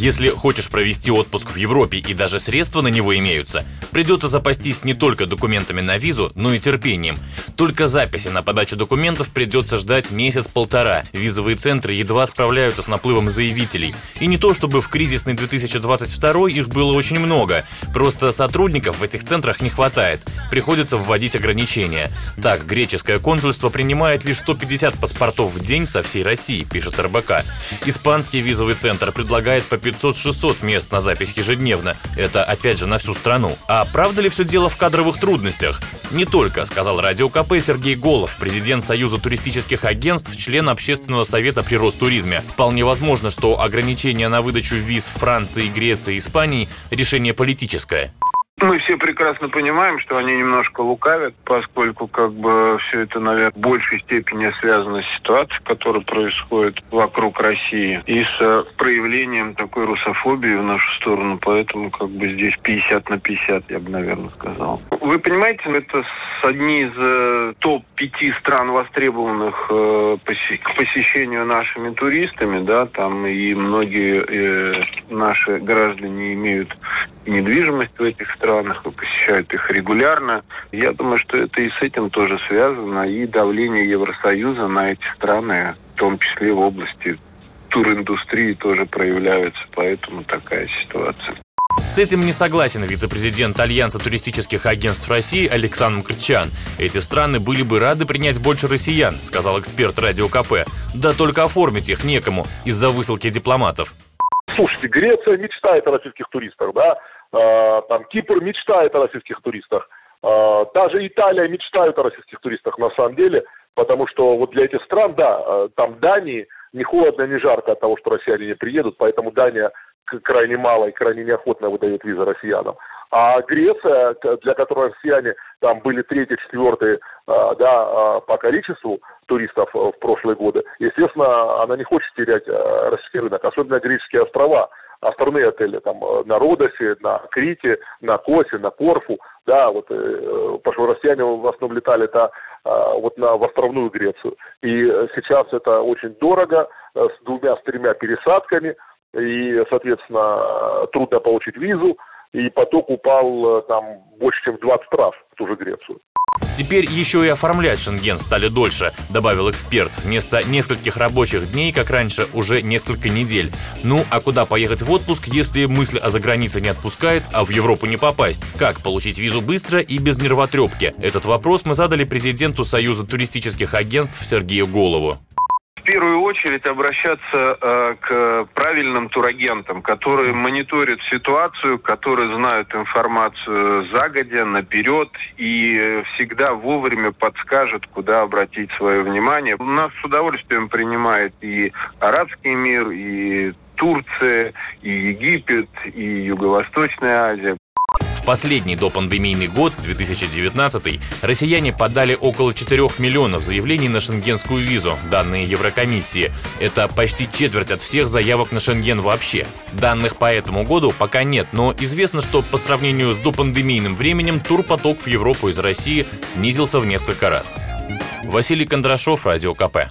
Если хочешь провести отпуск в Европе и даже средства на него имеются, придется запастись не только документами на визу, но и терпением. Только записи на подачу документов придется ждать месяц-полтора. Визовые центры едва справляются с наплывом заявителей. И не то чтобы в кризисный 2022 их было очень много, просто сотрудников в этих центрах не хватает. Приходится вводить ограничения. Так, греческое консульство принимает лишь 150 паспортов в день со всей России, пишет РБК. Испанский визовый центр предлагает по 500-600 мест на запись ежедневно. Это опять же на всю страну. А правда ли все дело в кадровых трудностях? Не только, сказал Радио КП Сергей Голов, президент Союза туристических агентств, член Общественного совета при Ростуризме. Вполне возможно, что ограничения на выдачу виз Франции, Греции Испании – решение политическое. Мы все прекрасно понимаем, что они немножко лукавят, поскольку как бы все это, наверное, в большей степени связано с ситуацией, которая происходит вокруг России, и с э, проявлением такой русофобии в нашу сторону. Поэтому как бы здесь 50 на 50, я бы, наверное, сказал. Вы понимаете, это одни из э, топ-5 стран, востребованных э, к посещению нашими туристами, да, там и многие наши граждане имеют недвижимость в этих странах, и посещают их регулярно. Я думаю, что это и с этим тоже связано, и давление Евросоюза на эти страны, в том числе в области туриндустрии тоже проявляются, поэтому такая ситуация. С этим не согласен вице-президент Альянса туристических агентств России Александр Крчан. Эти страны были бы рады принять больше россиян, сказал эксперт Радио КП. Да только оформить их некому из-за высылки дипломатов. Слушайте, Греция мечтает о российских туристах, да, э, там Кипр мечтает о российских туристах, э, даже Италия мечтает о российских туристах на самом деле, потому что вот для этих стран, да, э, там Дании не холодно, не жарко от того, что россияне не приедут, поэтому Дания крайне мало и крайне неохотно выдает визы россиянам. А Греция, для которой россияне там были третьи, четвертые а, да, а, по количеству туристов э, в прошлые годы, естественно, она не хочет терять э, российский рынок, особенно греческие острова островные отели, там, э, на Родосе, на Крите, на Косе, на Корфу, да, вот, потому что россияне в основном летали это вот на, в островную Грецию. И сейчас это очень дорого, с двумя, с тремя пересадками, и, соответственно, трудно получить визу, и поток упал э, там больше, чем в 20 раз в ту же Грецию. Теперь еще и оформлять шенген стали дольше, добавил эксперт. Вместо нескольких рабочих дней, как раньше, уже несколько недель. Ну, а куда поехать в отпуск, если мысль о загранице не отпускает, а в Европу не попасть? Как получить визу быстро и без нервотрепки? Этот вопрос мы задали президенту Союза туристических агентств Сергею Голову первую очередь обращаться э, к правильным турагентам, которые мониторят ситуацию, которые знают информацию загодя, наперед и всегда вовремя подскажут, куда обратить свое внимание. У нас с удовольствием принимает и арабский мир, и Турция, и Египет, и Юго-Восточная Азия. Последний допандемийный год, 2019, россияне подали около 4 миллионов заявлений на шенгенскую визу, данные Еврокомиссии. Это почти четверть от всех заявок на Шенген вообще. Данных по этому году пока нет, но известно, что по сравнению с допандемийным временем турпоток в Европу из России снизился в несколько раз. Василий Кондрашов, Радио КП.